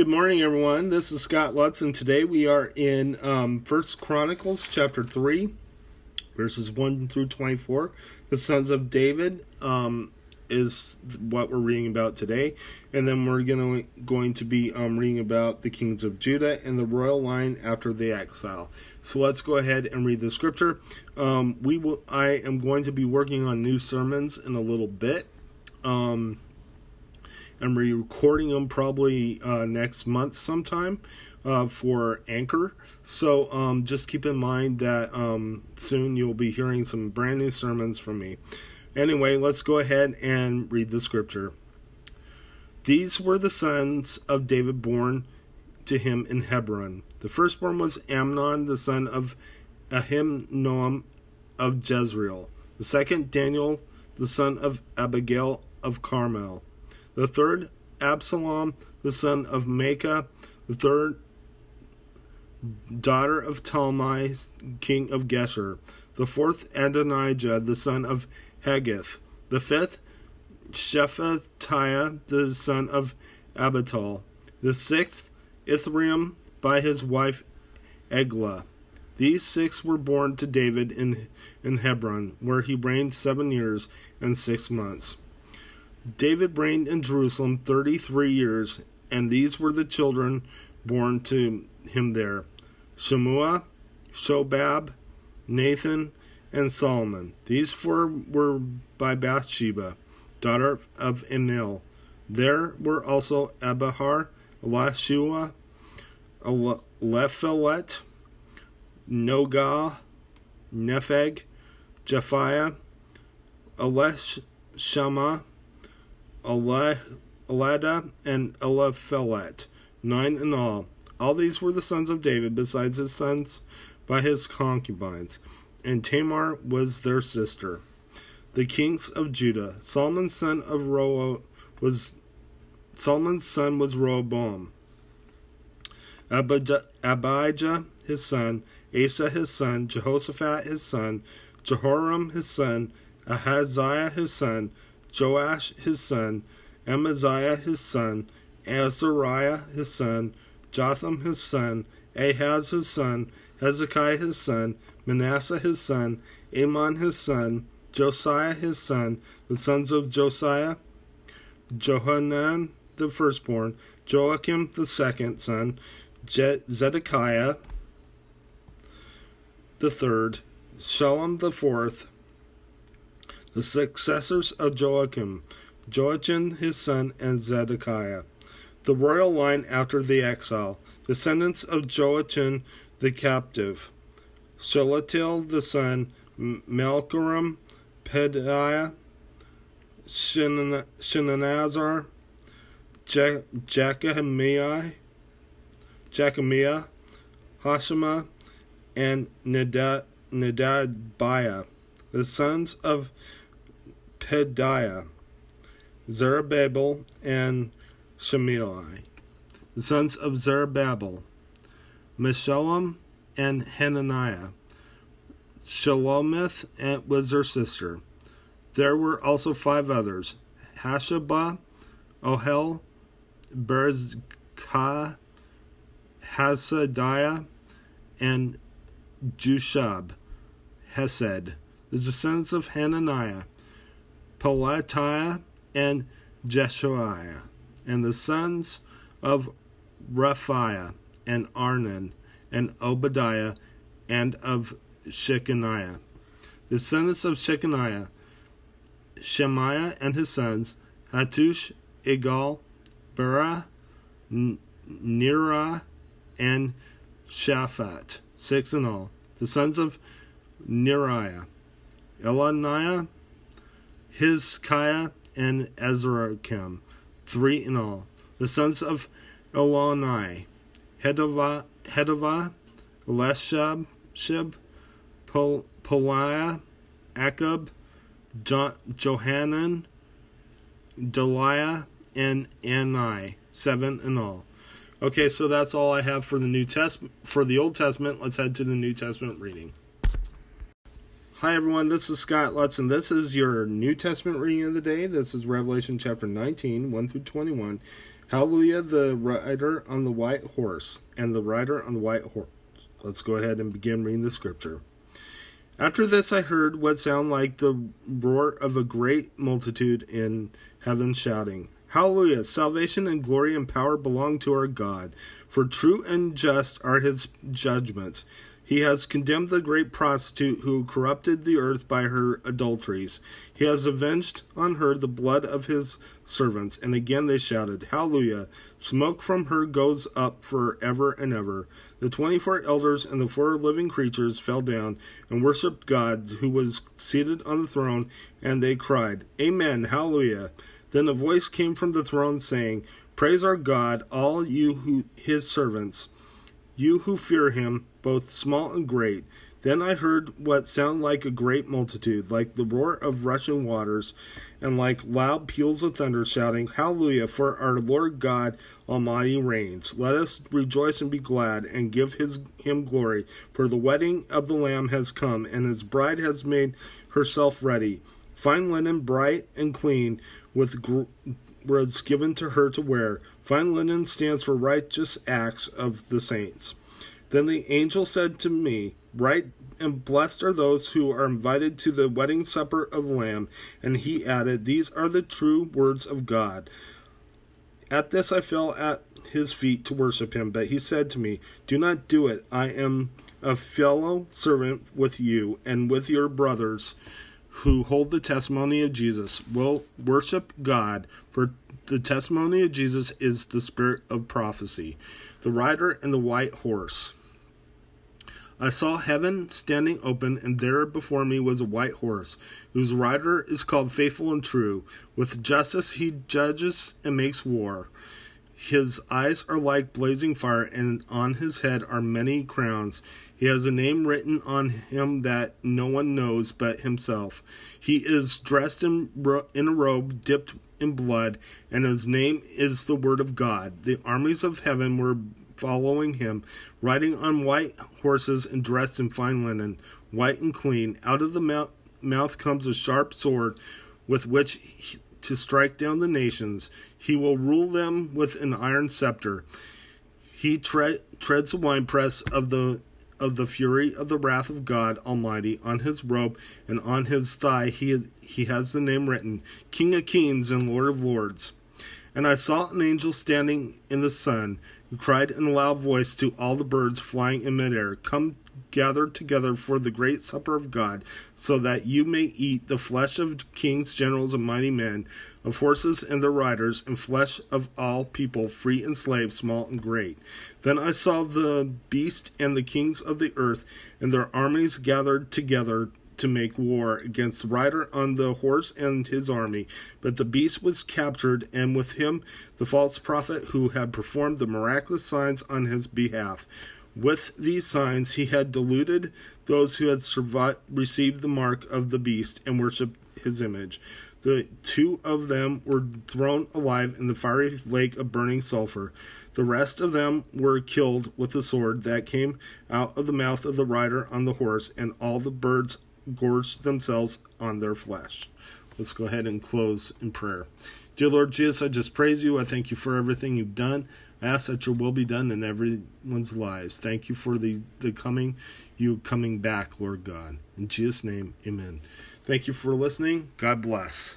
Good morning, everyone. This is Scott Lutz, and today we are in um, First Chronicles chapter three, verses one through twenty-four. The sons of David um, is what we're reading about today, and then we're gonna going to be um, reading about the kings of Judah and the royal line after the exile. So let's go ahead and read the scripture. Um, we will. I am going to be working on new sermons in a little bit. Um, I'm recording them probably uh, next month sometime uh, for Anchor. So um, just keep in mind that um, soon you'll be hearing some brand new sermons from me. Anyway, let's go ahead and read the scripture. These were the sons of David born to him in Hebron. The firstborn was Amnon, the son of Ahinoam of Jezreel. The second, Daniel, the son of Abigail of Carmel. The third, Absalom, the son of Maacah. The third, daughter of Talmai, king of Geshur. The fourth, Adonijah, the son of Haggith. The fifth, Shephatiah, the son of Abital. The sixth, Ithream, by his wife Eglah. These six were born to David in, in Hebron, where he reigned seven years and six months. David reigned in Jerusalem 33 years, and these were the children born to him there Shemua, Shobab, Nathan, and Solomon. These four were by Bathsheba, daughter of Emil. There were also Abihar, Elishua, Lephelet, Nogah, Nepheg, Japhia, Elishama, Eladah, and Eliphelet, nine in all. All these were the sons of David, besides his sons by his concubines, and Tamar was their sister. The kings of Judah. Solomon's son of Ro was Solomon's son was Rehoboam. Abijah his son, Asa his son, Jehoshaphat his son, Jehoram his son, Ahaziah his son, Joash his son, Amaziah his son, Azariah his son, Jotham his son, Ahaz his son, Hezekiah his son, Manasseh his son, Amon his son, Josiah his son, the sons of Josiah, Johanan the firstborn, Jehoiakim the second son, Je- Zedekiah the third, Shallum the fourth, the successors of Jehoiakim, Jehoiachin his son, and Zedekiah. The royal line after the exile, descendants of Jehoiachin the captive, Shealtiel the son, Malkiram, Pedaiah, Shenanazar, Jekamiah, Jekamiah, Hashema, and Nedadiah, the sons of Pedaiah, Zerubbabel, and Shemaiah, the sons of Zerubbabel, Meshullam, and Hananiah. Shelomith and, was her sister. There were also five others Hashabah, Ohel, Berzkah, Hasadiah, and Jushab, Hesed, the descendants of Hananiah, Pelatiah, and Jeshaiah, and the sons of Rephaiah, and Arnan, and Obadiah, and of Shechaniah. The sons of Shechaniah, Shemaiah and his sons, Hattush, Igal, Berah, Nirah, and Shaphat, six in all. The sons of Neriah, Elaniah, Hizkiah, and Ezrakim, three in all. The sons of Elani, Hedavah, Leshab, Shib, Pol, Poliah, Akkub, jo- Johanan, Delaiah, and Ani, seven in all. Okay, so that's all I have for the New Testament. For the Old Testament, let's head to the New Testament reading. Hi everyone, this is Scott Lutz, and this is your New Testament reading of the day. This is Revelation chapter 19, 1 through 21. Hallelujah, the rider on the white horse, and the rider on the white horse. Let's go ahead and begin reading the scripture. After this, I heard what sounded like the roar of a great multitude in heaven shouting, Hallelujah! Salvation and glory and power belong to our God, for true and just are his judgments. He has condemned the great prostitute who corrupted the earth by her adulteries. He has avenged on her the blood of his servants. And again they shouted, Hallelujah! Smoke from her goes up for ever and ever. The twenty four elders and the four living creatures fell down and worshipped God who was seated on the throne, and they cried, Amen, Hallelujah! Then a voice came from the throne saying, Praise our God, all you who, his servants you who fear him, both small and great. Then I heard what sounded like a great multitude, like the roar of rushing waters, and like loud peals of thunder, shouting, Hallelujah, for our Lord God Almighty reigns. Let us rejoice and be glad, and give his, him glory, for the wedding of the Lamb has come, and his bride has made herself ready. Fine linen, bright and clean, with gr- was given to her to wear. Fine linen stands for righteous acts of the saints. Then the angel said to me, Right and blessed are those who are invited to the wedding supper of the Lamb. And he added, These are the true words of God. At this I fell at his feet to worship him, but he said to me, Do not do it. I am a fellow servant with you and with your brothers who hold the testimony of Jesus. Will worship God, for the testimony of Jesus is the spirit of prophecy. The rider and the white horse. I saw heaven standing open, and there before me was a white horse, whose rider is called Faithful and True. With justice he judges and makes war. His eyes are like blazing fire, and on his head are many crowns. He has a name written on him that no one knows but himself. He is dressed in, in a robe dipped in blood, and his name is the Word of God. The armies of heaven were following him, riding on white horses and dressed in fine linen, white and clean. Out of the mouth, mouth comes a sharp sword with which he, to strike down the nations. He will rule them with an iron scepter. He tre- treads the winepress of the of the fury of the wrath of God Almighty. On his robe and on his thigh he he has the name written, King of Kings and Lord of Lords. And I saw an angel standing in the sun, who cried in a loud voice to all the birds flying in midair, Come gather together for the great supper of God, so that you may eat the flesh of kings, generals, and mighty men, of horses and their riders, and flesh of all people, free and slave, small and great. Then I saw the beast and the kings of the earth, and their armies gathered together to make war against the rider on the horse and his army. But the beast was captured, and with him the false prophet who had performed the miraculous signs on his behalf. With these signs he had deluded those who had survived, received the mark of the beast and worshipped his image. The two of them were thrown alive in the fiery lake of burning sulfur. The rest of them were killed with the sword that came out of the mouth of the rider on the horse, and all the birds gorged themselves on their flesh. Let's go ahead and close in prayer. Dear Lord Jesus, I just praise you. I thank you for everything you've done. I ask that your will be done in everyone's lives. Thank you for the, the coming, you coming back, Lord God. In Jesus' name, amen. Thank you for listening. God bless.